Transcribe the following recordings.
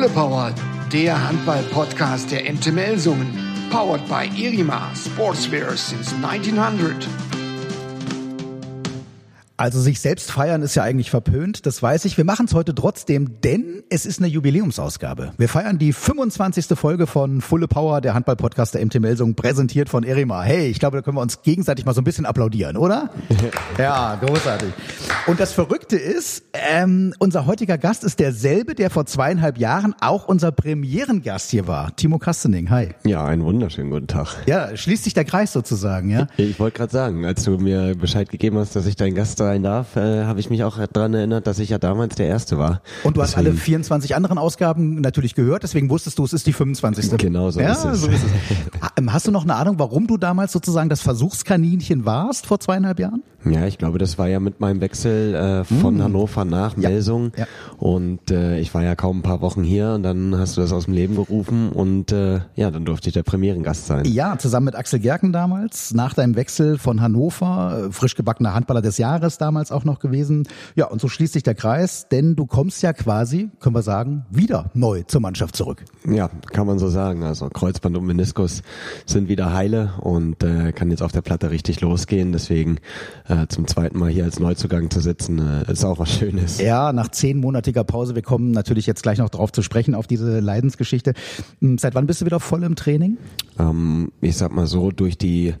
Fulle Power, der Handball-Podcast der MT Melsungen. Powered by Irima Sportswear since 1900. Also sich selbst feiern ist ja eigentlich verpönt, das weiß ich. Wir machen es heute trotzdem, denn es ist eine Jubiläumsausgabe. Wir feiern die 25. Folge von Fulle Power, der Handball-Podcast der MT Melsung, präsentiert von Erima. Hey, ich glaube, da können wir uns gegenseitig mal so ein bisschen applaudieren, oder? ja, großartig. Und das Verrückte ist, ähm, unser heutiger Gast ist derselbe, der vor zweieinhalb Jahren auch unser Premierengast hier war. Timo Kastening, hi. Ja, einen wunderschönen guten Tag. Ja, schließt sich der Kreis sozusagen, ja? Ich wollte gerade sagen, als du mir Bescheid gegeben hast, dass ich dein Gast sein darf, äh, habe ich mich auch daran erinnert, dass ich ja damals der Erste war. Und du hast alle 24 anderen Ausgaben natürlich gehört, deswegen wusstest du, es ist die 25. Genau so ja, ist es. So ist es. Ähm, Hast du noch eine Ahnung, warum du damals sozusagen das Versuchskaninchen warst vor zweieinhalb Jahren? Ja, ich glaube, das war ja mit meinem Wechsel äh, von Hannover nach Ja, Melsung. ja. Und äh, ich war ja kaum ein paar Wochen hier und dann hast du das aus dem Leben gerufen und äh, ja, dann durfte ich der Premierengast sein. Ja, zusammen mit Axel Gerken damals, nach deinem Wechsel von Hannover, äh, frisch gebackener Handballer des Jahres damals auch noch gewesen. Ja, und so schließt sich der Kreis, denn du kommst ja quasi, können wir sagen, wieder neu zur Mannschaft zurück. Ja, kann man so sagen. Also Kreuzband und Meniskus sind wieder heile und äh, kann jetzt auf der Platte richtig losgehen. Deswegen äh, zum zweiten Mal hier als Neuzugang zu sitzen, äh, ist auch was Schönes. Ja, nach zehnmonatiger Pause, wir kommen natürlich jetzt gleich noch drauf zu sprechen, auf diese Leidensgeschichte. Hm, Seit wann bist du wieder voll im Training? Ähm, ich sag mal so, durch die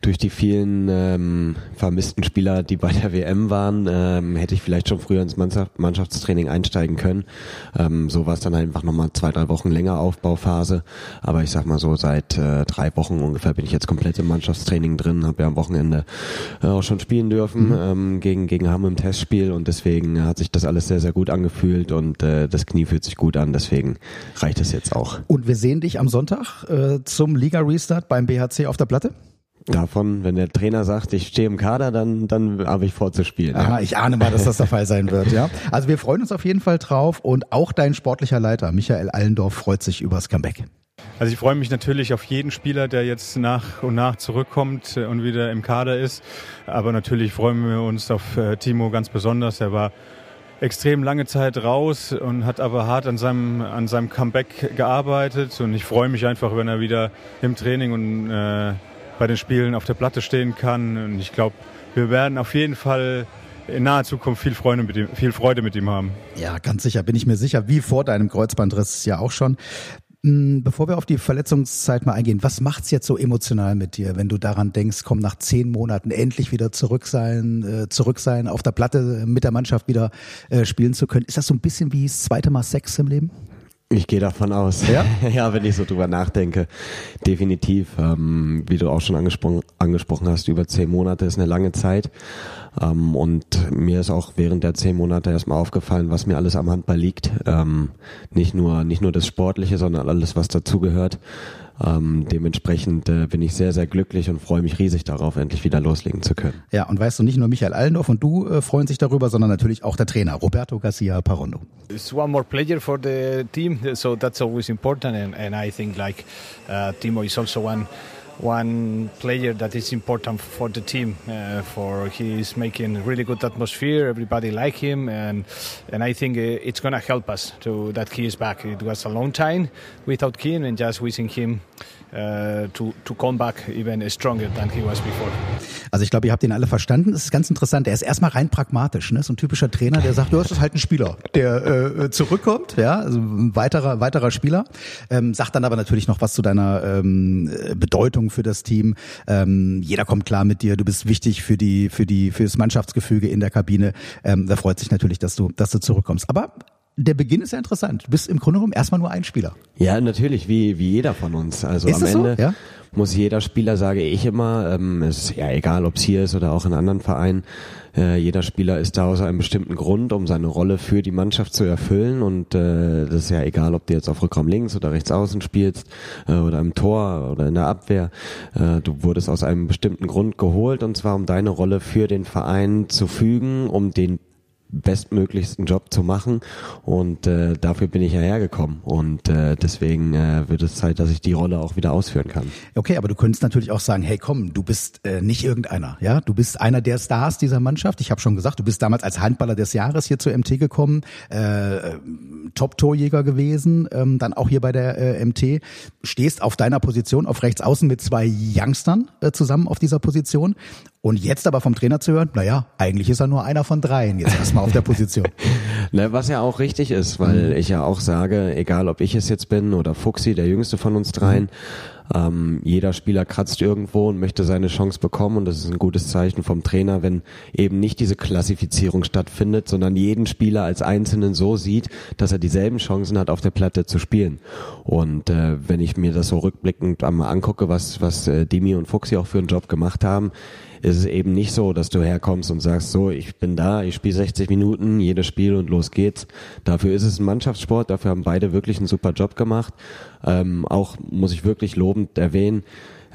durch die vielen ähm, vermissten Spieler, die bei der WM waren, ähm, hätte ich vielleicht schon früher ins Mannschaft, Mannschaftstraining einsteigen können. Ähm, so war es dann einfach nochmal zwei, drei Wochen länger Aufbauphase. Aber ich sag mal so, seit äh, drei Wochen ungefähr bin ich jetzt komplett im Mannschaftstraining drin, habe ja am Wochenende äh, auch schon spielen dürfen ähm, gegen, gegen Hamm im Testspiel und deswegen hat sich das alles sehr, sehr gut angefühlt und äh, das Knie fühlt sich gut an, deswegen reicht es jetzt auch. Und wir sehen dich am Sonntag äh, zum Liga-Restart beim BHC auf der Platte. Davon, wenn der Trainer sagt, ich stehe im Kader, dann, dann habe ich vorzuspielen. Aha, ich ahne mal, dass das der Fall sein wird, ja. Also wir freuen uns auf jeden Fall drauf und auch dein sportlicher Leiter, Michael Allendorf, freut sich übers Comeback. Also ich freue mich natürlich auf jeden Spieler, der jetzt nach und nach zurückkommt äh, und wieder im Kader ist. Aber natürlich freuen wir uns auf äh, Timo ganz besonders. Er war extrem lange Zeit raus und hat aber hart an seinem, an seinem Comeback gearbeitet. Und ich freue mich einfach, wenn er wieder im Training und äh, bei den Spielen auf der Platte stehen kann. Und ich glaube, wir werden auf jeden Fall in naher Zukunft viel Freude mit ihm, viel Freude mit ihm haben. Ja, ganz sicher, bin ich mir sicher, wie vor deinem Kreuzbandriss ja auch schon. Hm, Bevor wir auf die Verletzungszeit mal eingehen, was macht's jetzt so emotional mit dir, wenn du daran denkst, komm nach zehn Monaten endlich wieder zurück sein, äh, zurück sein, auf der Platte mit der Mannschaft wieder äh, spielen zu können? Ist das so ein bisschen wie das zweite Mal Sex im Leben? Ich gehe davon aus. Ja? ja, wenn ich so drüber nachdenke. Definitiv. Ähm, wie du auch schon angesprochen, angesprochen hast, über zehn Monate ist eine lange Zeit. Ähm, und mir ist auch während der zehn Monate erstmal aufgefallen, was mir alles am Handball liegt. Ähm, nicht nur, nicht nur das Sportliche, sondern alles, was dazugehört. Ähm, dementsprechend äh, bin ich sehr, sehr glücklich und freue mich riesig darauf, endlich wieder loslegen zu können. Ja, und weißt du, nicht nur Michael Allendorf und du äh, freuen sich darüber, sondern natürlich auch der Trainer, Roberto Garcia Parondo. It's one more player for the team, so that's always important. And, and I think like uh, Timo is also one one player that is important for the team. Uh, for he is making really good atmosphere. Everybody like him, and and I think uh, it's gonna help us to that he is back. It was a long time without him, and just wishing him. Uh, to, to come back even stronger than he was before. Also ich glaube, ihr habt ihn alle verstanden. Es ist ganz interessant. Er ist erstmal rein pragmatisch, ne? So ein typischer Trainer, der sagt, du hast halt ein Spieler, der äh, zurückkommt, ja, also ein weiterer weiterer Spieler, ähm, sagt dann aber natürlich noch was zu deiner ähm, Bedeutung für das Team. Ähm, jeder kommt klar mit dir. Du bist wichtig für die für die für das Mannschaftsgefüge in der Kabine. Ähm, da freut sich natürlich, dass du dass du zurückkommst. Aber der Beginn ist ja interessant. Du bist im Grunde genommen erstmal nur ein Spieler. Ja, natürlich, wie, wie jeder von uns. Also Ist am das so? Ende Ja? muss jeder Spieler, sage ich immer, ähm, es ist ja egal, ob es hier ist oder auch in anderen Vereinen, äh, jeder Spieler ist da aus einem bestimmten Grund, um seine Rolle für die Mannschaft zu erfüllen und äh, das ist ja egal, ob du jetzt auf Rückraum links oder rechts außen spielst äh, oder im Tor oder in der Abwehr. Äh, du wurdest aus einem bestimmten Grund geholt und zwar um deine Rolle für den Verein zu fügen, um den bestmöglichsten Job zu machen. Und äh, dafür bin ich ja hergekommen und äh, deswegen äh, wird es Zeit, dass ich die Rolle auch wieder ausführen kann. Okay, aber du könntest natürlich auch sagen, hey komm, du bist äh, nicht irgendeiner, ja, du bist einer der Stars dieser Mannschaft. Ich habe schon gesagt, du bist damals als Handballer des Jahres hier zur MT gekommen, äh, Top-Torjäger gewesen, ähm, dann auch hier bei der äh, MT, stehst auf deiner Position auf rechts außen mit zwei Youngstern äh, zusammen auf dieser Position und jetzt aber vom Trainer zu hören, naja, eigentlich ist er nur einer von dreien jetzt erstmal auf der Position. Na, was ja auch richtig ist, weil mhm. ich ja auch sage, egal ob ich es jetzt bin oder Fuxi, der jüngste von uns dreien, ähm, jeder Spieler kratzt irgendwo und möchte seine Chance bekommen und das ist ein gutes Zeichen vom Trainer, wenn eben nicht diese Klassifizierung stattfindet, sondern jeden Spieler als Einzelnen so sieht, dass er dieselben Chancen hat, auf der Platte zu spielen. Und äh, wenn ich mir das so rückblickend einmal angucke, was, was äh, Dimi und Fuxi auch für einen Job gemacht haben, ist es eben nicht so, dass du herkommst und sagst, so, ich bin da, ich spiele 60 Minuten, jedes Spiel und los geht's. Dafür ist es ein Mannschaftssport, dafür haben beide wirklich einen super Job gemacht. Ähm, auch muss ich wirklich lobend erwähnen,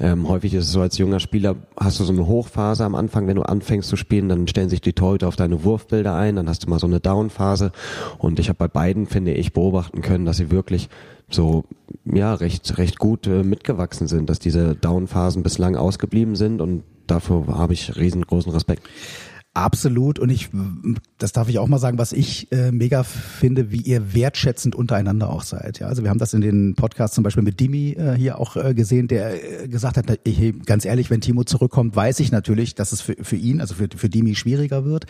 ähm, häufig ist es so, als junger Spieler hast du so eine Hochphase am Anfang, wenn du anfängst zu spielen, dann stellen sich die Torhüter auf deine Wurfbilder ein, dann hast du mal so eine Downphase und ich habe bei beiden, finde ich, beobachten können, dass sie wirklich so ja recht recht gut äh, mitgewachsen sind, dass diese Downphasen bislang ausgeblieben sind und dafür habe ich riesengroßen Respekt. Absolut. Und ich, das darf ich auch mal sagen, was ich äh, mega finde, wie ihr wertschätzend untereinander auch seid. Ja, also wir haben das in den Podcasts zum Beispiel mit Dimi äh, hier auch äh, gesehen, der äh, gesagt hat, ich, ganz ehrlich, wenn Timo zurückkommt, weiß ich natürlich, dass es für, für ihn, also für, für Dimi schwieriger wird.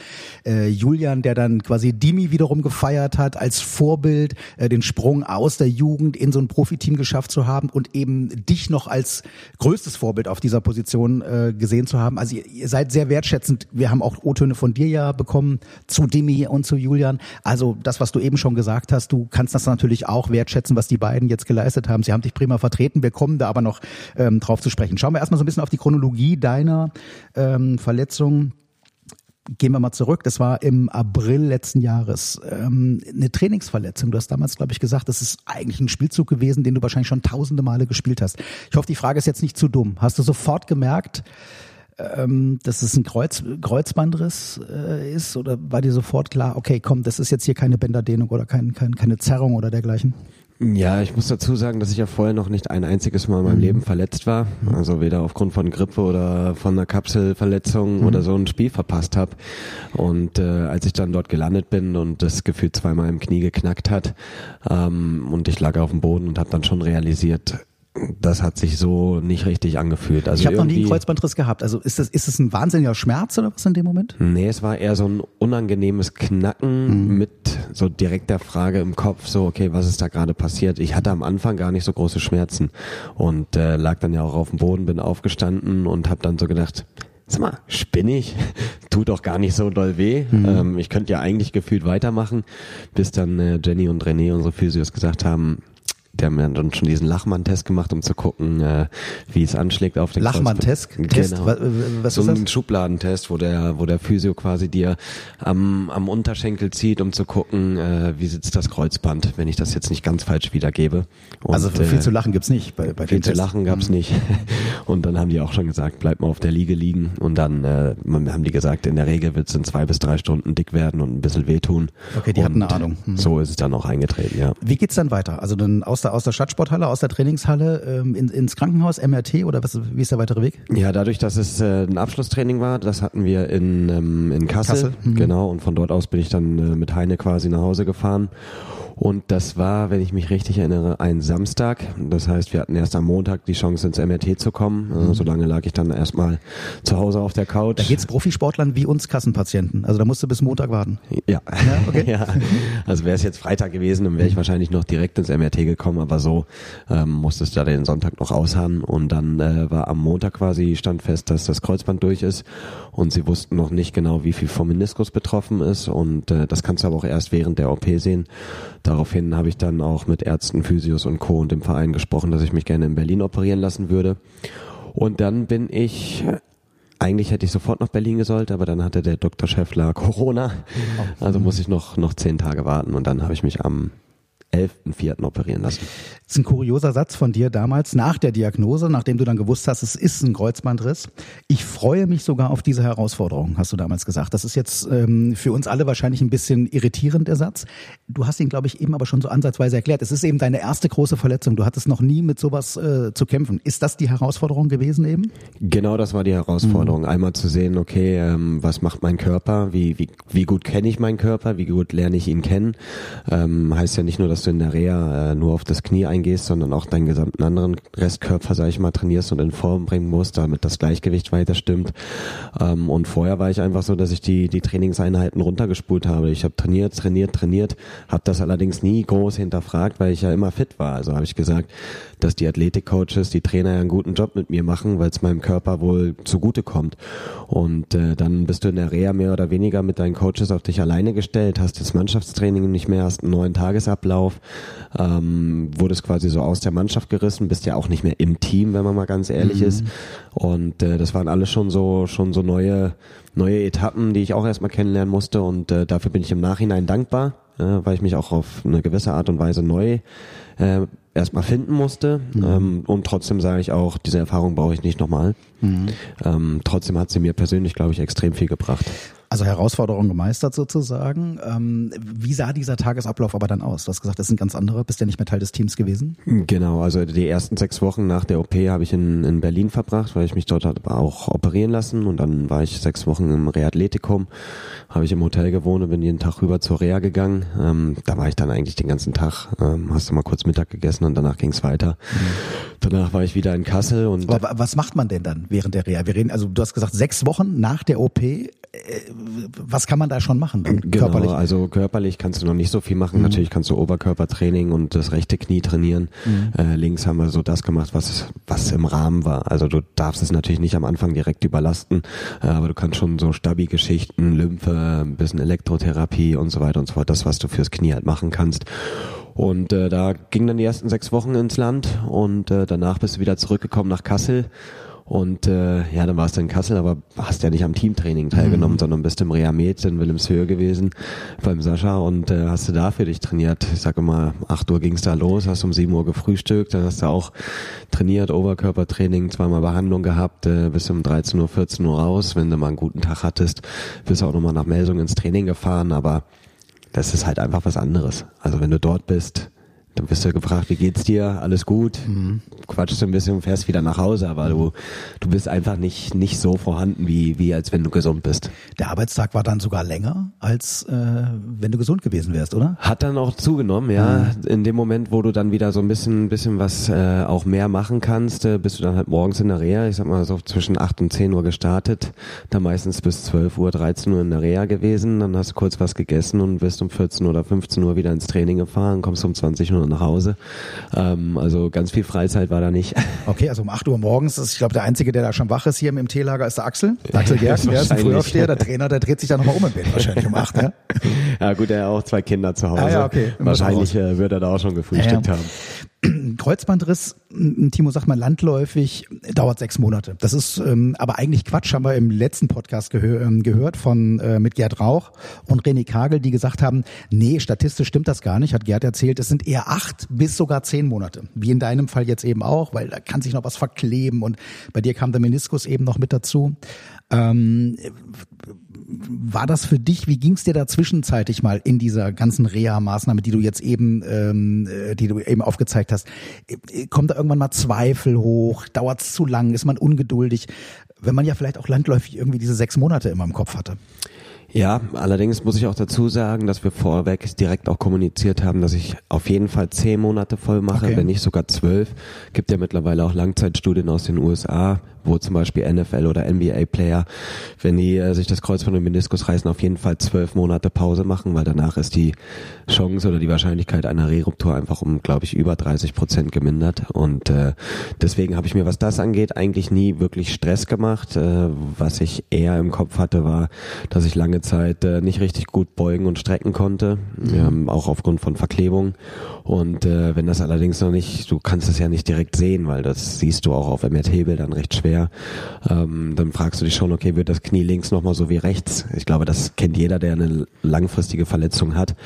Äh, Julian, der dann quasi Dimi wiederum gefeiert hat, als Vorbild äh, den Sprung aus der Jugend in so ein Profiteam geschafft zu haben und eben dich noch als größtes Vorbild auf dieser Position gesehen zu haben. Also ihr, ihr seid sehr wertschätzend. Wir haben auch O-Töne von dir ja bekommen zu Demi und zu Julian. Also das, was du eben schon gesagt hast, du kannst das natürlich auch wertschätzen, was die beiden jetzt geleistet haben. Sie haben dich prima vertreten. Wir kommen da aber noch ähm, drauf zu sprechen. Schauen wir erstmal so ein bisschen auf die Chronologie deiner ähm, Verletzung gehen wir mal zurück. Das war im April letzten Jahres ähm, eine Trainingsverletzung. Du hast damals, glaube ich, gesagt, das ist eigentlich ein Spielzug gewesen, den du wahrscheinlich schon tausende Male gespielt hast. Ich hoffe, die Frage ist jetzt nicht zu dumm. Hast du sofort gemerkt, ähm, dass es ein Kreuz, Kreuzbandriss äh, ist? Oder war dir sofort klar, okay, komm, das ist jetzt hier keine Bänderdehnung oder kein, kein, keine Zerrung oder dergleichen? Ja, ich muss dazu sagen, dass ich ja vorher noch nicht ein einziges Mal in meinem mhm. Leben verletzt war. Also weder aufgrund von Grippe oder von einer Kapselverletzung mhm. oder so ein Spiel verpasst habe. Und äh, als ich dann dort gelandet bin und das Gefühl zweimal im Knie geknackt hat ähm, und ich lag auf dem Boden und habe dann schon realisiert, das hat sich so nicht richtig angefühlt. Also ich habe noch nie einen Kreuzbandriss gehabt. Also ist das, ist das ein wahnsinniger Schmerz oder was in dem Moment? Nee, es war eher so ein unangenehmes Knacken mhm. mit so direkt der Frage im Kopf, so, okay, was ist da gerade passiert? Ich hatte am Anfang gar nicht so große Schmerzen und äh, lag dann ja auch auf dem Boden, bin aufgestanden und habe dann so gedacht, sag mal, spinnig, tut doch gar nicht so doll weh. Mhm. Ähm, ich könnte ja eigentlich gefühlt weitermachen, bis dann äh, Jenny und René, unsere Physios, gesagt haben, die haben ja dann schon diesen Lachmann-Test gemacht, um zu gucken, äh, wie es anschlägt auf den Lachmann-Test? Genau. Was so ein Schubladentest, wo der, wo der Physio quasi dir am, am Unterschenkel zieht, um zu gucken, äh, wie sitzt das Kreuzband, wenn ich das jetzt nicht ganz falsch wiedergebe. Und, also viel äh, zu lachen gibt's nicht bei, bei Viel zu lachen gab's mhm. nicht. Und dann haben die auch schon gesagt, bleib mal auf der Liege liegen. Und dann äh, haben die gesagt, in der Regel wird's in zwei bis drei Stunden dick werden und ein bisschen wehtun. Okay, die und hatten eine Ahnung. Mhm. So ist es dann auch eingetreten, ja. Wie geht's dann weiter? Also dann aus der aus der Stadtsporthalle, aus der Trainingshalle ähm, in, ins Krankenhaus, MRT oder was, wie ist der weitere Weg? Ja, dadurch, dass es äh, ein Abschlusstraining war, das hatten wir in, ähm, in Kassel, Kassel. Mhm. genau, und von dort aus bin ich dann äh, mit Heine quasi nach Hause gefahren und das war, wenn ich mich richtig erinnere, ein Samstag. Das heißt, wir hatten erst am Montag die Chance ins MRT zu kommen. Also, so lange lag ich dann erstmal zu Hause auf der Couch. Da geht's Profisportlern wie uns Kassenpatienten. Also da musst du bis Montag warten. Ja. Ja, okay. ja. Also wäre es jetzt Freitag gewesen, dann wäre ich wahrscheinlich noch direkt ins MRT gekommen, aber so ähm, musstest du da den Sonntag noch ausharren und dann äh, war am Montag quasi stand fest, dass das Kreuzband durch ist und sie wussten noch nicht genau, wie viel vom Meniskus betroffen ist und äh, das kannst du aber auch erst während der OP sehen. Daraufhin habe ich dann auch mit Ärzten, Physios und Co. und dem Verein gesprochen, dass ich mich gerne in Berlin operieren lassen würde. Und dann bin ich eigentlich hätte ich sofort nach Berlin gesollt, aber dann hatte der Dr. Schäffler Corona. Also muss ich noch, noch zehn Tage warten und dann habe ich mich am 11.04. operieren lassen. Das ist ein kurioser Satz von dir damals nach der Diagnose, nachdem du dann gewusst hast, es ist ein Kreuzbandriss. Ich freue mich sogar auf diese Herausforderung, hast du damals gesagt. Das ist jetzt ähm, für uns alle wahrscheinlich ein bisschen irritierend, der Satz. Du hast ihn, glaube ich, eben aber schon so ansatzweise erklärt. Es ist eben deine erste große Verletzung. Du hattest noch nie mit sowas äh, zu kämpfen. Ist das die Herausforderung gewesen eben? Genau, das war die Herausforderung. Mhm. Einmal zu sehen, okay, ähm, was macht mein Körper? Wie, wie, wie gut kenne ich meinen Körper? Wie gut lerne ich ihn kennen? Ähm, heißt ja nicht nur, dass du in der Reha äh, nur auf das Knie eingehst, sondern auch deinen gesamten anderen Restkörper, sag ich mal, trainierst und in Form bringen musst, damit das Gleichgewicht weiter stimmt. Ähm, und vorher war ich einfach so, dass ich die, die Trainingseinheiten runtergespult habe. Ich habe trainiert, trainiert, trainiert, habe das allerdings nie groß hinterfragt, weil ich ja immer fit war. Also habe ich gesagt, dass die Athletikcoaches, die Trainer ja einen guten Job mit mir machen, weil es meinem Körper wohl zugute kommt. Und äh, dann bist du in der Reha mehr oder weniger mit deinen Coaches auf dich alleine gestellt, hast das Mannschaftstraining nicht mehr, hast einen neuen Tagesablauf, ähm, wurdest quasi so aus der Mannschaft gerissen, bist ja auch nicht mehr im Team, wenn man mal ganz ehrlich mhm. ist. Und äh, das waren alles schon so schon so neue neue Etappen, die ich auch erstmal kennenlernen musste und äh, dafür bin ich im Nachhinein dankbar, äh, weil ich mich auch auf eine gewisse Art und Weise neu äh, erstmal finden musste. Mhm. Ähm, und trotzdem sage ich auch, diese Erfahrung brauche ich nicht nochmal. Mhm. Ähm, trotzdem hat sie mir persönlich, glaube ich, extrem viel gebracht. Also Herausforderung gemeistert sozusagen. Ähm, wie sah dieser Tagesablauf aber dann aus? Du hast gesagt, das sind ganz andere. Bist ja nicht mehr Teil des Teams gewesen? Genau, also die ersten sechs Wochen nach der OP habe ich in, in Berlin verbracht, weil ich mich dort auch operieren lassen und dann war ich sechs Wochen im Reathletikum, habe ich im Hotel gewohnt und bin jeden Tag rüber zur Reha gegangen. Ähm, da war ich dann eigentlich den ganzen Tag, ähm, hast du mal kurz Mittag gegessen und danach ging es weiter. Mhm. Danach war ich wieder in Kassel und. Aber was macht man denn dann während der Reha? Wir reden, also du hast gesagt, sechs Wochen nach der OP äh, was kann man da schon machen? Dann genau, körperlich? also körperlich kannst du noch nicht so viel machen. Mhm. Natürlich kannst du Oberkörpertraining und das rechte Knie trainieren. Mhm. Äh, links haben wir so das gemacht, was was im Rahmen war. Also du darfst es natürlich nicht am Anfang direkt überlasten, äh, aber du kannst schon so Stabi-Geschichten, Lymphe, ein bisschen Elektrotherapie und so weiter und so fort. Das, was du fürs Knie halt machen kannst. Und äh, da ging dann die ersten sechs Wochen ins Land und äh, danach bist du wieder zurückgekommen nach Kassel und äh, ja, dann warst du in Kassel, aber hast ja nicht am Teamtraining teilgenommen, mhm. sondern bist im Reamed in Wilhelmshöhe gewesen beim Sascha und äh, hast du da für dich trainiert. Ich sage mal, 8 Uhr ging's da los, hast um 7 Uhr gefrühstückt, dann hast du auch trainiert, Oberkörpertraining, zweimal Behandlung gehabt, äh, bis um 13 Uhr, 14 Uhr raus. Wenn du mal einen guten Tag hattest, bist du auch nochmal nach Melsung ins Training gefahren, aber das ist halt einfach was anderes. Also wenn du dort bist, dann wirst du gefragt, wie geht's dir? Alles gut? Mhm. Quatschst du ein bisschen und fährst wieder nach Hause, aber du, du bist einfach nicht, nicht so vorhanden, wie, wie als wenn du gesund bist. Der Arbeitstag war dann sogar länger, als äh, wenn du gesund gewesen wärst, oder? Hat dann auch zugenommen, ja. Mhm. In dem Moment, wo du dann wieder so ein bisschen, bisschen was äh, auch mehr machen kannst, äh, bist du dann halt morgens in der Reha, ich sag mal so zwischen 8 und 10 Uhr gestartet, dann meistens bis 12 Uhr, 13 Uhr in der Reha gewesen, dann hast du kurz was gegessen und bist um 14 oder 15 Uhr wieder ins Training gefahren, kommst um 20 Uhr nach Hause. Ähm, also ganz viel Freizeit war da nicht. Okay, also um 8 Uhr morgens ist, ich glaube, der Einzige, der da schon wach ist hier im T-Lager, ist der Axel. Der Axel Gerken, der ist ein Frühaufsteher, der Trainer, der dreht sich da nochmal um im Bett wahrscheinlich um 8, ja? ja gut, er hat auch zwei Kinder zu Hause. Ah, ja, okay. Wahrscheinlich äh, wird er da auch schon gefrühstückt ja, ja. haben. Kreuzbandriss, Timo sagt mal landläufig, dauert sechs Monate. Das ist ähm, aber eigentlich Quatsch, haben wir im letzten Podcast gehör, ähm, gehört von äh, mit Gerd Rauch und René Kagel, die gesagt haben, nee, statistisch stimmt das gar nicht, hat Gerd erzählt, es sind eher acht bis sogar zehn Monate. Wie in deinem Fall jetzt eben auch, weil da kann sich noch was verkleben und bei dir kam der Meniskus eben noch mit dazu. Ähm, war das für dich, wie ging es dir da zwischenzeitlich mal in dieser ganzen Reha-Maßnahme, die du jetzt eben, ähm, äh, die du eben aufgezeigt hast? Äh, kommt da irgendwann mal Zweifel hoch? Dauert es zu lang? Ist man ungeduldig? Wenn man ja vielleicht auch landläufig irgendwie diese sechs Monate immer im Kopf hatte. Ja, allerdings muss ich auch dazu sagen, dass wir vorweg direkt auch kommuniziert haben, dass ich auf jeden Fall zehn Monate voll mache, okay. wenn nicht sogar zwölf. Gibt ja mittlerweile auch Langzeitstudien aus den USA, wo zum Beispiel NFL oder NBA-Player, wenn die äh, sich das Kreuz von dem Meniskus reißen, auf jeden Fall zwölf Monate Pause machen, weil danach ist die Chance oder die Wahrscheinlichkeit einer Reruptur einfach um, glaube ich, über 30 Prozent gemindert. Und äh, deswegen habe ich mir, was das angeht, eigentlich nie wirklich Stress gemacht. Äh, was ich eher im Kopf hatte, war, dass ich lange lange Zeit äh, nicht richtig gut beugen und strecken konnte, mhm. ähm, auch aufgrund von Verklebung. Und äh, wenn das allerdings noch nicht, du kannst es ja nicht direkt sehen, weil das siehst du auch auf MRT-Bildern recht schwer, ähm, dann fragst du dich schon, okay, wird das Knie links nochmal so wie rechts? Ich glaube, das kennt jeder, der eine langfristige Verletzung hat.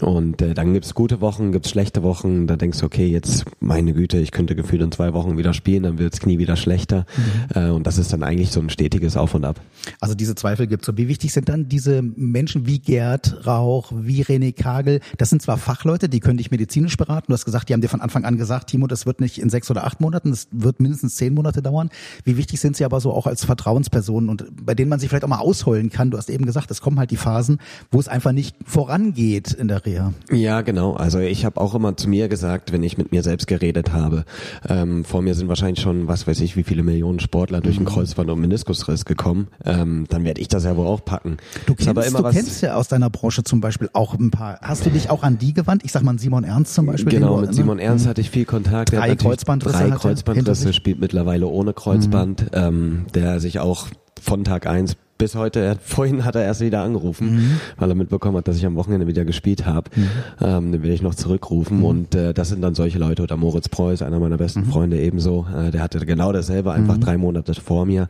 Mhm. Und äh, dann gibt's gute Wochen, gibt's schlechte Wochen, da denkst du, okay, jetzt meine Güte, ich könnte gefühlt in zwei Wochen wieder spielen, dann wird das Knie wieder schlechter. Mhm. Äh, und das ist dann eigentlich so ein stetiges Auf und Ab. Also diese Zweifel gibt's. So, wie wichtig sind dann diese Menschen wie Gerd Rauch, wie René Kagel? Das sind zwar Fachleute, die können dich medizinisch beraten. Du hast gesagt, die haben dir von Anfang an gesagt, Timo, das wird nicht in sechs oder acht Monaten, das wird mindestens zehn Monate dauern. Wie wichtig sind sie aber so auch als Vertrauenspersonen und bei denen man sich vielleicht auch mal ausheulen kann? Du hast eben gesagt, es kommen halt die Phasen, wo es einfach nicht vorangeht in der Reha. Ja, genau. Also ich habe auch immer zu mir gesagt, wenn ich mit mir selbst geredet habe, ähm, vor mir sind wahrscheinlich schon, was weiß ich, wie viele Millionen Sportler durch einen mhm. Kreuzband- und Meniskusriss gekommen, ähm, dann werde ich das ja wohl auch packen. Du kennst, du kennst ja aus deiner Branche zum Beispiel auch ein paar. Hast du dich auch an die gewandt? Ich sag mal Simon Ernst zum Beispiel. Genau, mit Simon Ernst hatte ich viel Kontakt. Drei Kreuzbandrisse. Drei Kreuzbandrisse, spielt mittlerweile ohne Kreuzband, mhm. ähm, der sich auch von Tag eins bis heute, er, vorhin hat er erst wieder angerufen, mhm. weil er mitbekommen hat, dass ich am Wochenende wieder gespielt habe. Mhm. Ähm, den will ich noch zurückrufen mhm. und äh, das sind dann solche Leute oder Moritz Preuß, einer meiner besten mhm. Freunde ebenso, äh, der hatte genau dasselbe, einfach mhm. drei Monate vor mir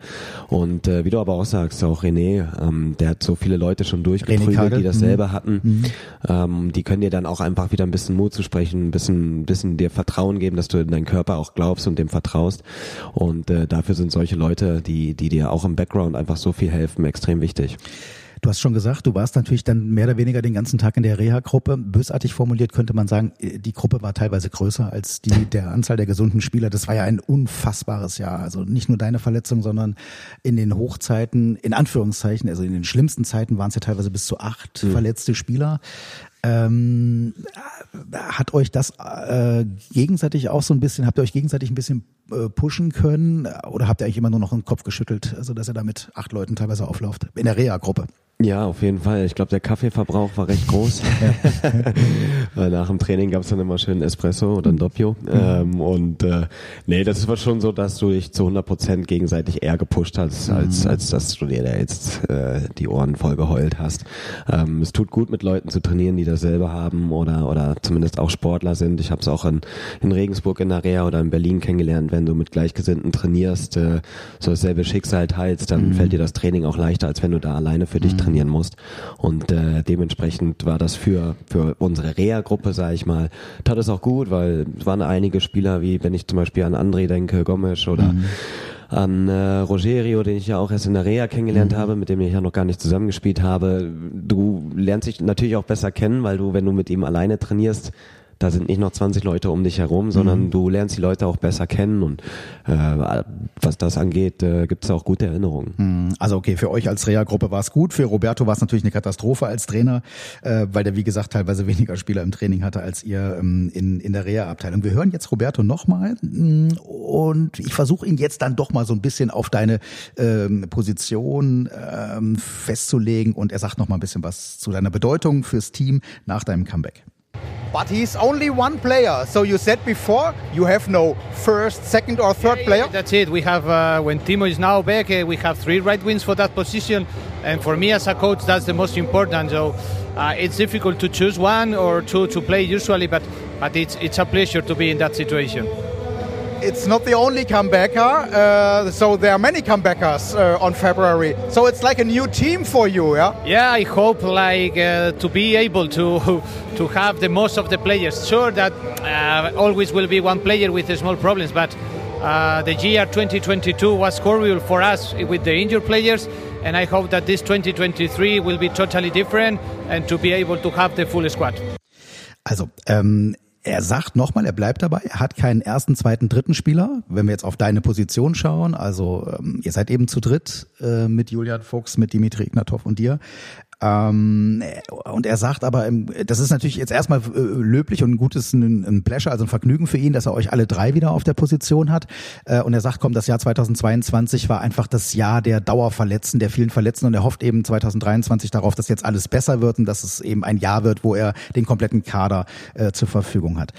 und äh, wie du aber auch sagst, auch René, ähm, der hat so viele Leute schon durchgeprügelt, die dasselbe mhm. hatten, ähm, die können dir dann auch einfach wieder ein bisschen Mut zu sprechen, ein bisschen, ein bisschen dir Vertrauen geben, dass du in deinen Körper auch glaubst und dem vertraust und äh, dafür sind solche Leute, die, die dir auch im Background einfach so viel helfen, extrem wichtig. Du hast schon gesagt, du warst natürlich dann mehr oder weniger den ganzen Tag in der Reha-Gruppe. Bösartig formuliert könnte man sagen, die Gruppe war teilweise größer als die der Anzahl der gesunden Spieler. Das war ja ein unfassbares Jahr. Also nicht nur deine Verletzung, sondern in den Hochzeiten, in Anführungszeichen, also in den schlimmsten Zeiten waren es ja teilweise bis zu acht mhm. verletzte Spieler. Ähm, hat euch das äh, gegenseitig auch so ein bisschen, habt ihr euch gegenseitig ein bisschen äh, pushen können oder habt ihr eigentlich immer nur noch den Kopf geschüttelt, also dass ihr da mit acht Leuten teilweise auflauft in der Reha-Gruppe? Ja, auf jeden Fall. Ich glaube, der Kaffeeverbrauch war recht groß. Weil nach dem Training gab es dann immer schön Espresso oder ein Doppio. Mhm. Ähm, und äh, nee, das war schon so, dass du dich zu 100 Prozent gegenseitig eher gepusht hast, als, mhm. als dass du dir da jetzt äh, die Ohren voll geheult hast. Ähm, es tut gut, mit Leuten zu trainieren, die dasselbe haben oder, oder zumindest auch Sportler sind. Ich habe es auch in, in Regensburg in der Reha oder in Berlin kennengelernt. Wenn du mit Gleichgesinnten trainierst, äh, so dasselbe Schicksal teilst, dann mhm. fällt dir das Training auch leichter, als wenn du da alleine für dich trainierst trainieren musst. Und äh, dementsprechend war das für, für unsere Reha-Gruppe, sage ich mal, tat es auch gut, weil es waren einige Spieler, wie wenn ich zum Beispiel an André denke, Gomes oder mhm an äh, Rogerio, den ich ja auch erst in der Reha kennengelernt mhm. habe, mit dem ich ja noch gar nicht zusammengespielt habe. Du lernst dich natürlich auch besser kennen, weil du, wenn du mit ihm alleine trainierst, da sind nicht noch 20 Leute um dich herum, sondern mhm. du lernst die Leute auch besser kennen und äh, was das angeht, äh, gibt es auch gute Erinnerungen. Mhm. Also okay, für euch als Reha-Gruppe war es gut, für Roberto war es natürlich eine Katastrophe als Trainer, äh, weil der wie gesagt teilweise weniger Spieler im Training hatte als ihr ähm, in, in der Reha-Abteilung. Wir hören jetzt Roberto nochmal mm, und ich versuche ihn jetzt dann doch mal so ein bisschen auf deine ähm, Position ähm, festzulegen und er sagt noch mal ein bisschen was zu deiner Bedeutung fürs Team nach deinem Comeback. But he's only one player. So you said before you have no first, second, or third yeah, player. Yeah, that's it. We have uh, when Timo is now back, uh, we have three right wings for that position, and for me as a coach, that's the most important. So uh, it's difficult to choose one or two to play usually, but but it's it's a pleasure to be in that situation it's not the only comebacker. Uh, so there are many comebackers uh, on February. So it's like a new team for you, yeah. Yeah, I hope like uh, to be able to to have the most of the players. Sure that uh, always will be one player with small problems, but uh, the year 2022 was horrible for us with the injured players. And I hope that this 2023 will be totally different and to be able to have the full squad. Also, ähm, Er sagt nochmal, er bleibt dabei, er hat keinen ersten, zweiten, dritten Spieler. Wenn wir jetzt auf deine Position schauen, also ähm, ihr seid eben zu dritt äh, mit Julian Fuchs, mit Dimitri Ignatov und dir. Ähm, und er sagt aber, das ist natürlich jetzt erstmal äh, löblich und ein gutes, ein, ein Pleasure, also ein Vergnügen für ihn, dass er euch alle drei wieder auf der Position hat. Äh, und er sagt, komm, das Jahr 2022 war einfach das Jahr der Dauerverletzten, der vielen Verletzten und er hofft eben 2023 darauf, dass jetzt alles besser wird und dass es eben ein Jahr wird, wo er den kompletten Kader äh, zur Verfügung hat.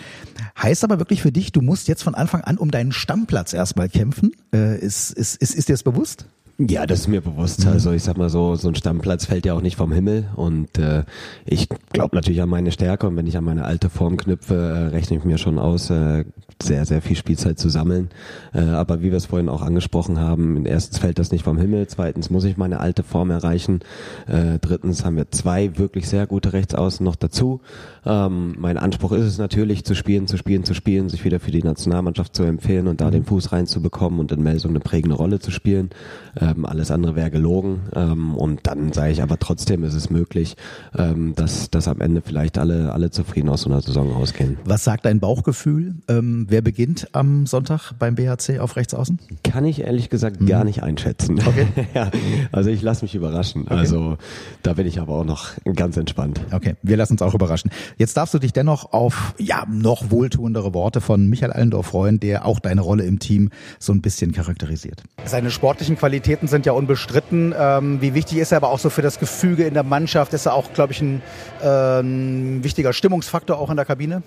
Heißt aber wirklich für dich, du musst jetzt von Anfang an um deinen Stammplatz erstmal kämpfen. Äh, ist, ist, ist, ist dir das bewusst? Ja, das ist mir bewusst. Mhm. Also ich sag mal so, so ein Stammplatz fällt ja auch nicht vom Himmel und äh, ich glaube natürlich an meine Stärke und wenn ich an meine alte Form knüpfe, äh, rechne ich mir schon aus, äh, sehr, sehr viel Spielzeit zu sammeln. Äh, aber wie wir es vorhin auch angesprochen haben, erstens fällt das nicht vom Himmel, zweitens muss ich meine alte Form erreichen, äh, drittens haben wir zwei wirklich sehr gute Rechtsaußen noch dazu. Ähm, mein Anspruch ist es natürlich, zu spielen, zu spielen, zu spielen, sich wieder für die Nationalmannschaft zu empfehlen und da den Fuß reinzubekommen und in Melsung eine prägende Rolle zu spielen. Ähm, alles andere wäre gelogen. Ähm, und dann sage ich aber trotzdem, ist es möglich, ähm, dass, dass am Ende vielleicht alle, alle zufrieden aus so einer Saison rausgehen. Was sagt dein Bauchgefühl? Ähm, wer beginnt am Sonntag beim BHC auf Rechtsaußen? Kann ich ehrlich gesagt mhm. gar nicht einschätzen. Okay. ja, also ich lasse mich überraschen. Okay. Also da bin ich aber auch noch ganz entspannt. Okay, wir lassen uns auch überraschen. Jetzt darfst du dich dennoch auf ja noch wohltuendere Worte von Michael Allendorf freuen, der auch deine Rolle im Team so ein bisschen charakterisiert. Seine sportlichen Qualitäten sind ja unbestritten. Ähm, wie wichtig ist er aber auch so für das Gefüge in der Mannschaft? Ist er auch, glaube ich, ein, äh, ein wichtiger Stimmungsfaktor auch in der Kabine?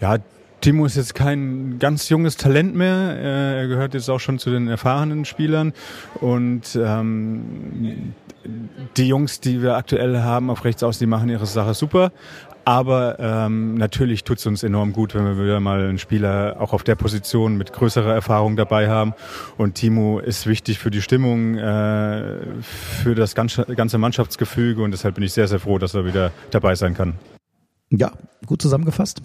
Ja, Timo ist jetzt kein ganz junges Talent mehr. Er gehört jetzt auch schon zu den erfahrenen Spielern. Und ähm, die Jungs, die wir aktuell haben auf rechts aus, die machen ihre Sache super. Aber ähm, natürlich tut es uns enorm gut, wenn wir wieder mal einen Spieler auch auf der Position mit größerer Erfahrung dabei haben. Und Timo ist wichtig für die Stimmung, äh, für das ganze, ganze Mannschaftsgefüge und deshalb bin ich sehr, sehr froh, dass er wieder dabei sein kann. Ja, gut zusammengefasst.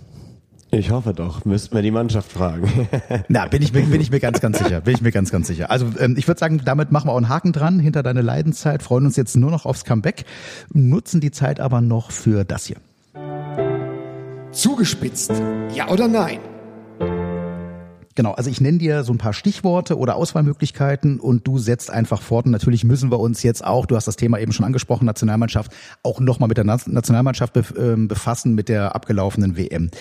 Ich hoffe doch. Müssten wir die Mannschaft fragen. Na, bin ich mir, bin ich mir ganz, ganz sicher. Bin ich mir ganz, ganz sicher. Also ähm, ich würde sagen, damit machen wir auch einen Haken dran hinter deine Leidenszeit, freuen uns jetzt nur noch aufs Comeback, nutzen die Zeit aber noch für das hier. Zugespitzt, ja oder nein? Genau, also ich nenne dir so ein paar Stichworte oder Auswahlmöglichkeiten und du setzt einfach fort. Und natürlich müssen wir uns jetzt auch, du hast das Thema eben schon angesprochen, Nationalmannschaft, auch nochmal mit der Nationalmannschaft ähm, befassen, mit der abgelaufenen WM.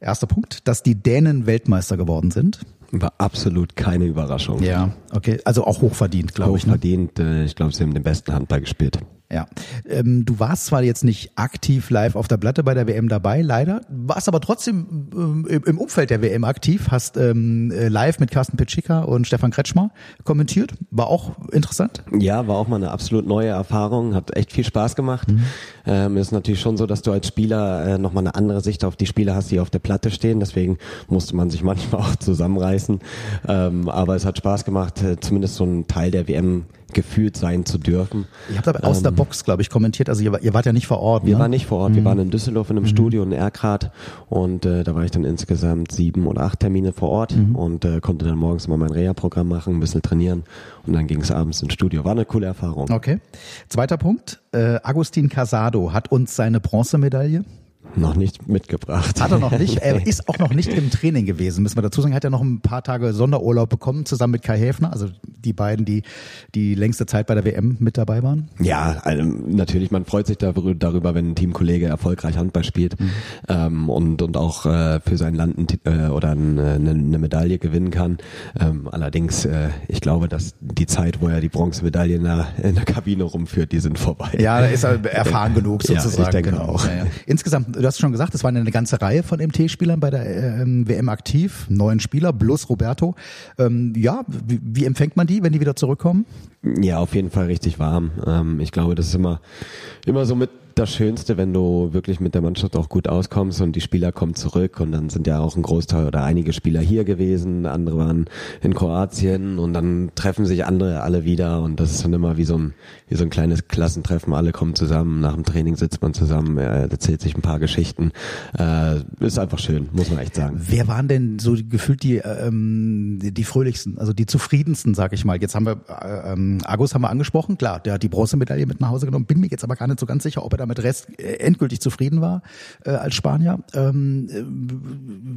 Erster Punkt, dass die Dänen Weltmeister geworden sind. War absolut keine Überraschung. Ja, okay. Also auch hochverdient, glaube ich. Ne? Hochverdient. Ne? Ich glaube, sie haben den besten Handball gespielt. Ja. Ähm, du warst zwar jetzt nicht aktiv live auf der Platte bei der WM dabei, leider, warst aber trotzdem ähm, im Umfeld der WM aktiv, hast ähm, äh, live mit Carsten Pitschika und Stefan Kretschmer kommentiert. War auch interessant? Ja, war auch mal eine absolut neue Erfahrung, hat echt viel Spaß gemacht. Mhm. Ähm, ist natürlich schon so, dass du als Spieler äh, nochmal eine andere Sicht auf die Spieler hast, die auf der Platte stehen. Deswegen musste man sich manchmal auch zusammenreißen. Ähm, aber es hat Spaß gemacht, äh, zumindest so einen Teil der WM gefühlt sein zu dürfen. Ihr habt aber aus ähm, der Box, glaube ich, kommentiert. Also ihr, ihr, wart ja nicht vor Ort. Wir ne? waren nicht vor Ort. Mhm. Wir waren in Düsseldorf in einem mhm. Studio in Erkrath und äh, da war ich dann insgesamt sieben oder acht Termine vor Ort mhm. und äh, konnte dann morgens mal mein Reha-Programm machen, ein bisschen trainieren und dann ging es abends ins Studio. War eine coole Erfahrung. Okay. Zweiter Punkt. Äh, Agustin Casado hat uns seine Bronzemedaille noch nicht mitgebracht. Hat er noch nicht. Er ist auch noch nicht im Training gewesen, müssen wir dazu sagen. Er hat ja noch ein paar Tage Sonderurlaub bekommen, zusammen mit Kai Häfner, also die beiden, die die längste Zeit bei der WM mit dabei waren. Ja, also natürlich, man freut sich darüber, wenn ein Teamkollege erfolgreich Handball spielt mhm. ähm, und, und auch äh, für sein Land äh, oder eine, eine Medaille gewinnen kann. Ähm, allerdings, äh, ich glaube, dass die Zeit, wo er die Bronzemedaille in der, in der Kabine rumführt, die sind vorbei. Ja, da ist er erfahren genug sozusagen. Ja, ich denke genau. auch. Ja, ja. Insgesamt du hast schon gesagt, es waren eine ganze Reihe von MT-Spielern bei der ähm, WM aktiv, neun Spieler plus Roberto. Ähm, ja, wie, wie empfängt man die, wenn die wieder zurückkommen? Ja, auf jeden Fall richtig warm. Ähm, ich glaube, das ist immer, immer so mit das Schönste, wenn du wirklich mit der Mannschaft auch gut auskommst und die Spieler kommen zurück und dann sind ja auch ein Großteil oder einige Spieler hier gewesen, andere waren in Kroatien und dann treffen sich andere alle wieder und das ist dann immer wie so ein, wie so ein kleines Klassentreffen, alle kommen zusammen, nach dem Training sitzt man zusammen, erzählt sich ein paar Geschichten, äh, ist einfach schön, muss man echt sagen. Wer waren denn so gefühlt die, ähm, die fröhlichsten, also die zufriedensten, sag ich mal? Jetzt haben wir, äh, ähm, Agus haben wir angesprochen, klar, der hat die Bronzemedaille mit nach Hause genommen, bin mir jetzt aber gar nicht so ganz sicher, ob er damit Rest äh, endgültig zufrieden war äh, als Spanier. Ähm, äh,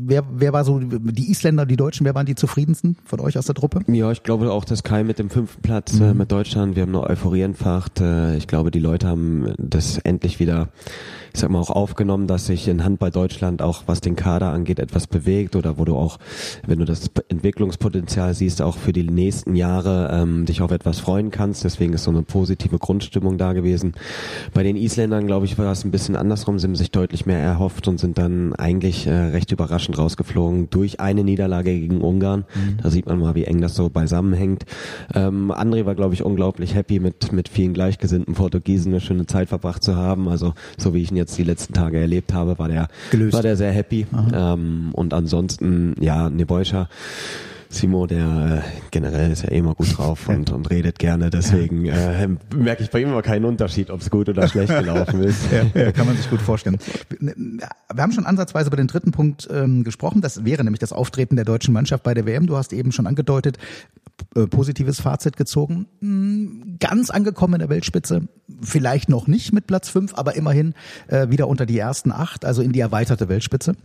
wer, wer war so die Isländer, die Deutschen, wer waren die zufriedensten von euch aus der Truppe? Ja, ich glaube auch, dass Kai mit dem fünften Platz äh, mhm. äh, mit Deutschland, wir haben eine Euphorie entfacht. Äh, ich glaube, die Leute haben das endlich wieder ich sag mal, auch aufgenommen, dass sich in Handball Deutschland auch, was den Kader angeht, etwas bewegt oder wo du auch, wenn du das Entwicklungspotenzial siehst, auch für die nächsten Jahre ähm, dich auf etwas freuen kannst. Deswegen ist so eine positive Grundstimmung da gewesen. Bei den Isländern Engländern, glaube ich, war es ein bisschen andersrum. Sie haben sich deutlich mehr erhofft und sind dann eigentlich äh, recht überraschend rausgeflogen durch eine Niederlage gegen Ungarn. Mhm. Da sieht man mal, wie eng das so beisammenhängt. Ähm, André war, glaube ich, unglaublich happy mit, mit vielen gleichgesinnten Portugiesen eine schöne Zeit verbracht zu haben. Also so wie ich ihn jetzt die letzten Tage erlebt habe, war der, Gelöst. war der sehr happy. Ähm, und ansonsten, ja, Nebojscha Simo, der äh, generell ist ja eh immer gut drauf und, und redet gerne, deswegen äh, merke ich bei ihm immer keinen Unterschied, ob es gut oder schlecht gelaufen ist. ja, kann man sich gut vorstellen. Wir haben schon ansatzweise über den dritten Punkt ähm, gesprochen, das wäre nämlich das Auftreten der deutschen Mannschaft bei der WM. Du hast eben schon angedeutet, äh, positives Fazit gezogen. Hm, ganz angekommen in der Weltspitze, vielleicht noch nicht mit Platz fünf, aber immerhin äh, wieder unter die ersten acht, also in die erweiterte Weltspitze.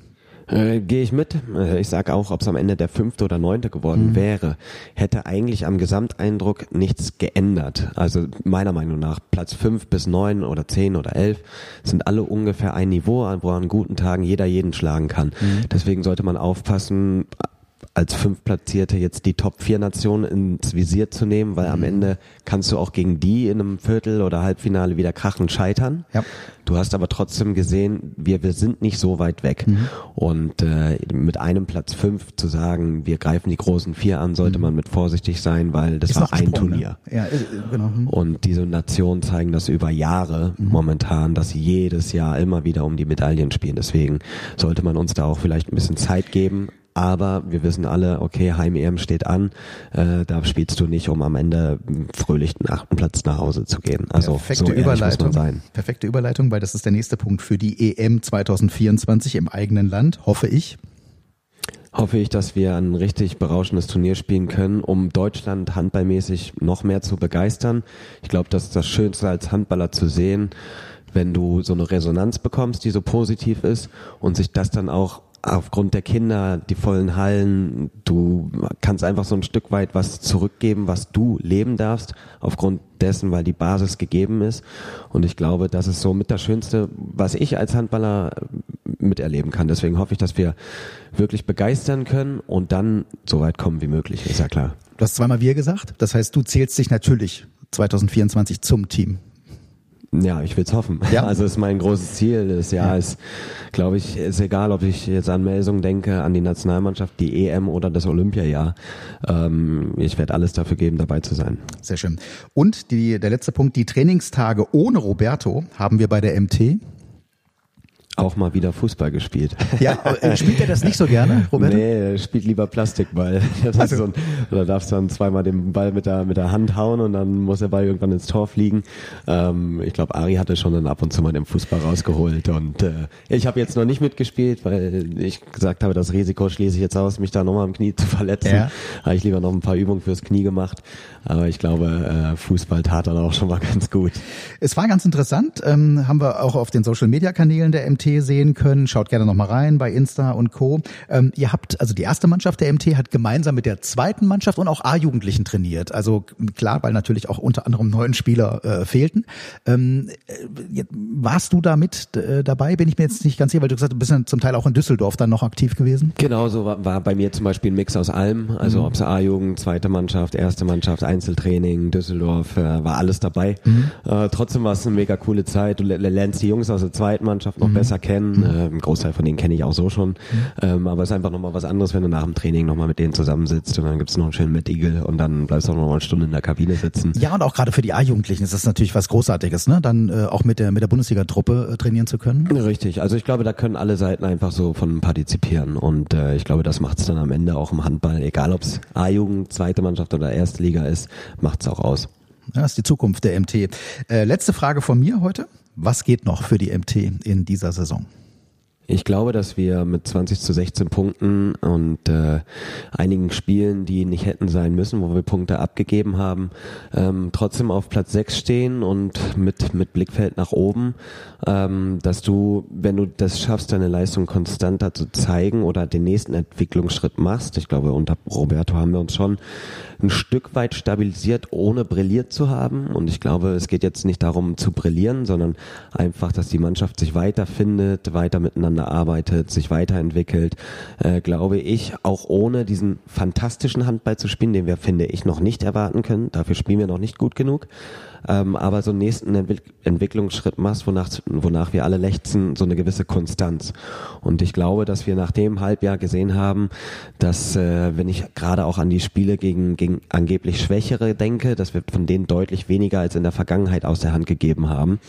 Äh, Gehe ich mit. Äh, ich sage auch, ob es am Ende der fünfte oder neunte geworden mhm. wäre, hätte eigentlich am Gesamteindruck nichts geändert. Also meiner Meinung nach Platz fünf bis neun oder zehn oder elf sind alle ungefähr ein Niveau, wo an guten Tagen jeder jeden schlagen kann. Mhm. Deswegen sollte man aufpassen, als Fünftplatzierte jetzt die Top 4 Nationen ins Visier zu nehmen, weil am mhm. Ende kannst du auch gegen die in einem Viertel- oder Halbfinale wieder krachen scheitern. Ja. Du hast aber trotzdem gesehen, wir, wir sind nicht so weit weg. Mhm. Und äh, mit einem Platz 5 zu sagen, wir greifen die großen vier an, sollte mhm. man mit vorsichtig sein, weil das ist war ein Sprung, ne? Turnier. Ne? Ja, genau. Mhm. Und diese Nationen zeigen das über Jahre mhm. momentan, dass sie jedes Jahr immer wieder um die Medaillen spielen. Deswegen sollte man uns da auch vielleicht ein bisschen Zeit geben, aber wir wissen alle, okay, Heim-EM steht an, äh, da spielst du nicht, um am Ende fröhlich den achten Platz nach Hause zu gehen. Also perfekte so Überleitung, sein. Perfekte Überleitung, weil das ist der nächste Punkt für die EM 2024 im eigenen Land, hoffe ich hoffe ich, dass wir ein richtig berauschendes Turnier spielen können, um Deutschland handballmäßig noch mehr zu begeistern. Ich glaube, das ist das Schönste als Handballer zu sehen, wenn du so eine Resonanz bekommst, die so positiv ist und sich das dann auch aufgrund der Kinder, die vollen Hallen, du kannst einfach so ein Stück weit was zurückgeben, was du leben darfst, aufgrund dessen, weil die Basis gegeben ist. Und ich glaube, das ist so mit das Schönste, was ich als Handballer miterleben kann. Deswegen hoffe ich, dass wir wirklich begeistern können und dann so weit kommen wie möglich, ist ja klar. Du hast zweimal wir gesagt. Das heißt, du zählst dich natürlich 2024 zum Team. Ja, ich will's hoffen. Ja. Also ist mein großes Ziel. Das Jahr ja. ist, glaube ich, ist egal, ob ich jetzt an Melsung denke, an die Nationalmannschaft, die EM oder das Olympiajahr. Ähm, ich werde alles dafür geben, dabei zu sein. Sehr schön. Und die, der letzte Punkt, die Trainingstage ohne Roberto haben wir bei der MT auch mal wieder Fußball gespielt. Ja, äh, spielt er das nicht so gerne, Robert? Nee, er spielt lieber Plastikball. Das also. so ein, da darfst du dann zweimal den Ball mit der, mit der Hand hauen und dann muss der Ball irgendwann ins Tor fliegen. Ähm, ich glaube, Ari hatte schon dann ab und zu mal den Fußball rausgeholt und äh, ich habe jetzt noch nicht mitgespielt, weil ich gesagt habe, das Risiko schließe ich jetzt aus, mich da nochmal im Knie zu verletzen. Ja. Habe ich lieber noch ein paar Übungen fürs Knie gemacht. Aber ich glaube, äh, Fußball tat dann auch schon mal ganz gut. Es war ganz interessant, ähm, haben wir auch auf den Social-Media-Kanälen der MT sehen können. Schaut gerne nochmal rein bei Insta und Co. Ähm, ihr habt, also die erste Mannschaft der MT hat gemeinsam mit der zweiten Mannschaft und auch A-Jugendlichen trainiert. Also klar, weil natürlich auch unter anderem neun Spieler äh, fehlten. Ähm, äh, warst du da mit äh, dabei? Bin ich mir jetzt nicht ganz sicher, weil du gesagt hast, du bist ja zum Teil auch in Düsseldorf dann noch aktiv gewesen. Genau, so war, war bei mir zum Beispiel ein Mix aus allem. Also mhm. ob es A-Jugend, zweite Mannschaft, erste Mannschaft, Einzeltraining, Düsseldorf, äh, war alles dabei. Mhm. Äh, trotzdem war es eine mega coole Zeit. Du lernst die Jungs aus der zweiten Mannschaft noch mhm. besser kennen. Mhm. Äh, ein Großteil von denen kenne ich auch so schon. Mhm. Ähm, aber es ist einfach nochmal was anderes, wenn du nach dem Training nochmal mit denen zusammensitzt und dann gibt's noch einen schönen mit Igel und dann bleibst du auch nochmal eine Stunde in der Kabine sitzen. Ja, und auch gerade für die A-Jugendlichen ist das natürlich was Großartiges, ne? Dann äh, auch mit der mit der Bundesliga-Truppe äh, trainieren zu können. Richtig. Also ich glaube, da können alle Seiten einfach so von partizipieren und äh, ich glaube, das macht's dann am Ende auch im Handball, egal ob's A-Jugend, zweite Mannschaft oder erste Liga ist, macht's auch aus. Ja, das ist die Zukunft der MT. Äh, letzte Frage von mir heute. Was geht noch für die MT in dieser Saison? Ich glaube, dass wir mit 20 zu 16 Punkten und äh, einigen Spielen, die nicht hätten sein müssen, wo wir Punkte abgegeben haben, ähm, trotzdem auf Platz 6 stehen und mit, mit Blickfeld nach oben, ähm, dass du, wenn du das schaffst, deine Leistung konstanter zu zeigen oder den nächsten Entwicklungsschritt machst, ich glaube, unter Roberto haben wir uns schon ein Stück weit stabilisiert, ohne brilliert zu haben. Und ich glaube, es geht jetzt nicht darum zu brillieren, sondern einfach, dass die Mannschaft sich weiterfindet, weiter miteinander erarbeitet, sich weiterentwickelt, äh, glaube ich, auch ohne diesen fantastischen Handball zu spielen, den wir, finde ich, noch nicht erwarten können. Dafür spielen wir noch nicht gut genug ähm, aber so einen nächsten Entwick Entwicklungsschritt machst, wonach, wonach wir alle lechzen, so eine gewisse Konstanz. Und ich glaube, dass wir nach dem Halbjahr gesehen haben, dass, äh, wenn ich gerade auch an die Spiele gegen, gegen angeblich Schwächere denke, dass wir von denen deutlich weniger als in der Vergangenheit aus der Hand gegeben haben.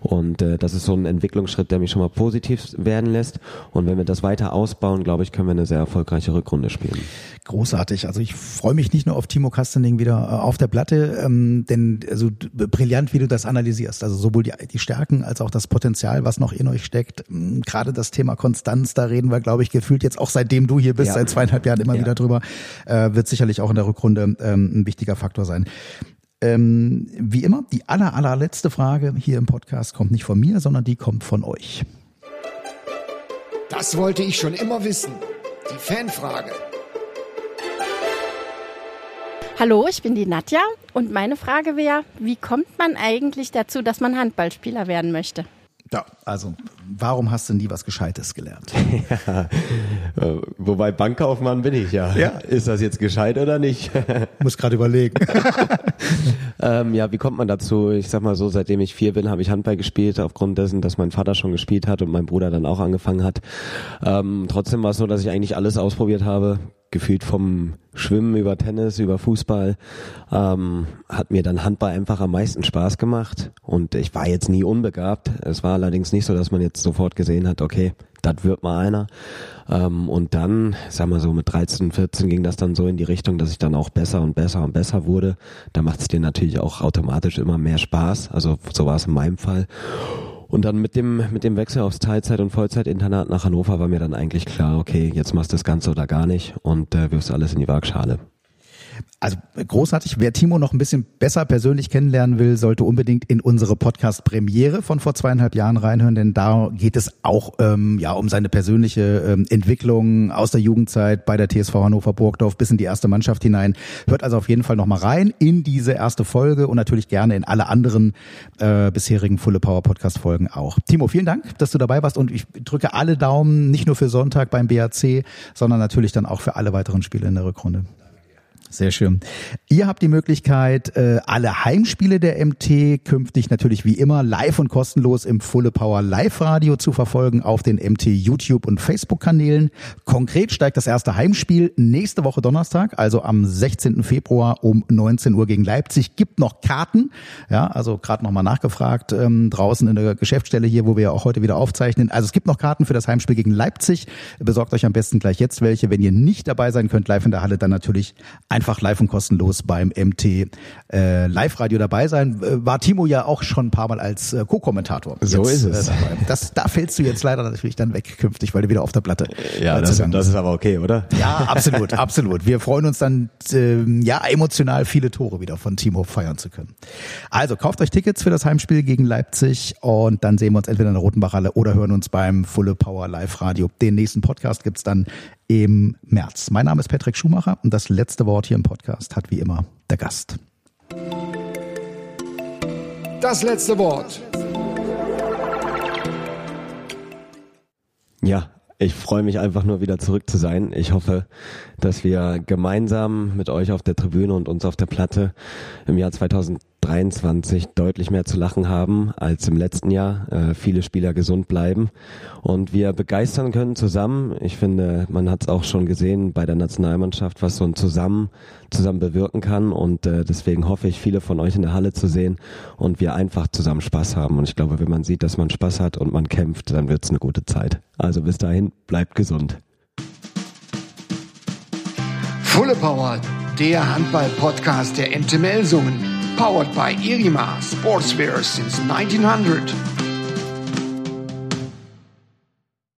Und äh, das ist so ein Entwicklungsschritt, der mich schon mal positiv werden lässt. Und wenn wir das weiter ausbauen, glaube ich, können wir eine sehr erfolgreiche Rückrunde spielen. Großartig. Also ich freue mich nicht nur auf Timo Kastening wieder äh, auf der Platte, ähm, denn also brillant, wie du das analysierst. Also sowohl die, die Stärken als auch das Potenzial, was noch in euch steckt. Mm, gerade das Thema Konstanz, da reden wir, glaube ich, gefühlt jetzt auch seitdem du hier bist, ja. seit zweieinhalb Jahren immer ja. wieder drüber, äh, wird sicherlich auch in der Rückrunde ähm, ein wichtiger Faktor sein. Ähm, wie immer, die aller, allerletzte Frage hier im Podcast kommt nicht von mir, sondern die kommt von euch. Das wollte ich schon immer wissen. Die Fanfrage. Hallo, ich bin die Nadja und meine Frage wäre, wie kommt man eigentlich dazu, dass man Handballspieler werden möchte? Ja, also warum hast du nie was Gescheites gelernt? ja, äh, wobei Bankkaufmann bin ich ja. ja. Ist das jetzt gescheit oder nicht? Muss gerade überlegen. ähm, ja, wie kommt man dazu? Ich sag mal so, seitdem ich vier bin, habe ich Handball gespielt, aufgrund dessen, dass mein Vater schon gespielt hat und mein Bruder dann auch angefangen hat. Ähm, trotzdem war es so, dass ich eigentlich alles ausprobiert habe gefühlt vom Schwimmen über Tennis, über Fußball, ähm, hat mir dann Handball einfach am meisten Spaß gemacht. Und ich war jetzt nie unbegabt. Es war allerdings nicht so, dass man jetzt sofort gesehen hat, okay, das wird mal einer. Ähm, und dann, sagen wir so, mit 13, 14 ging das dann so in die Richtung, dass ich dann auch besser und besser und besser wurde. Da macht es dir natürlich auch automatisch immer mehr Spaß. Also so war es in meinem Fall. Und dann mit dem, mit dem Wechsel aufs Teilzeit- und Vollzeitinternat nach Hannover war mir dann eigentlich klar, okay, jetzt machst du das Ganze oder gar nicht und äh, wirfst alles in die Waagschale. Also großartig. Wer Timo noch ein bisschen besser persönlich kennenlernen will, sollte unbedingt in unsere Podcast-Premiere von vor zweieinhalb Jahren reinhören, denn da geht es auch ähm, ja um seine persönliche ähm, Entwicklung aus der Jugendzeit bei der TSV Hannover Burgdorf bis in die erste Mannschaft hinein. Hört also auf jeden Fall noch mal rein in diese erste Folge und natürlich gerne in alle anderen äh, bisherigen Fulle Power Podcast Folgen auch. Timo, vielen Dank, dass du dabei warst und ich drücke alle Daumen, nicht nur für Sonntag beim BAC, sondern natürlich dann auch für alle weiteren Spiele in der Rückrunde. Sehr schön. Ihr habt die Möglichkeit, äh, alle Heimspiele der MT künftig natürlich wie immer live und kostenlos im Fulle Power Live Radio zu verfolgen auf den MT YouTube und Facebook Kanälen. Konkret steigt das erste Heimspiel nächste Woche Donnerstag, also am 16. Februar um 19 Uhr gegen Leipzig. Gibt noch Karten, ja, also gerade nochmal nachgefragt ähm, draußen in der Geschäftsstelle hier, wo wir auch heute wieder aufzeichnen. Also es gibt noch Karten für das Heimspiel gegen Leipzig. Besorgt euch am besten gleich jetzt welche. Wenn ihr nicht dabei sein könnt, live in der Halle, dann natürlich ein einfach live und kostenlos beim MT äh, Live-Radio dabei sein. Äh, war Timo ja auch schon ein paar Mal als äh, Co-Kommentator. So jetzt, ist es. Äh, das, da fällst du jetzt leider natürlich dann weg künftig, weil du wieder auf der Platte Ja, äh, das, das ist aber okay, oder? Ja, absolut, absolut. Wir freuen uns dann, äh, ja, emotional viele Tore wieder von Timo feiern zu können. Also kauft euch Tickets für das Heimspiel gegen Leipzig und dann sehen wir uns entweder in der Rotenbachhalle oder hören uns beim Fulle Power Live Radio. Den nächsten Podcast gibt's dann im März. Mein Name ist Patrick Schumacher und das letzte Wort hier im Podcast hat wie immer der Gast. Das letzte Wort. Ja, ich freue mich einfach nur wieder zurück zu sein. Ich hoffe, dass wir gemeinsam mit euch auf der Tribüne und uns auf der Platte im Jahr 2000 23 deutlich mehr zu lachen haben als im letzten Jahr. Äh, viele Spieler gesund bleiben und wir begeistern können zusammen. Ich finde, man hat es auch schon gesehen bei der Nationalmannschaft, was so ein Zusammen zusammen bewirken kann und äh, deswegen hoffe ich, viele von euch in der Halle zu sehen und wir einfach zusammen Spaß haben. Und ich glaube, wenn man sieht, dass man Spaß hat und man kämpft, dann wird es eine gute Zeit. Also bis dahin, bleibt gesund. Fulle Power, der Handball-Podcast der MT Melsungen. Powered by Irima Sportswear since 1900.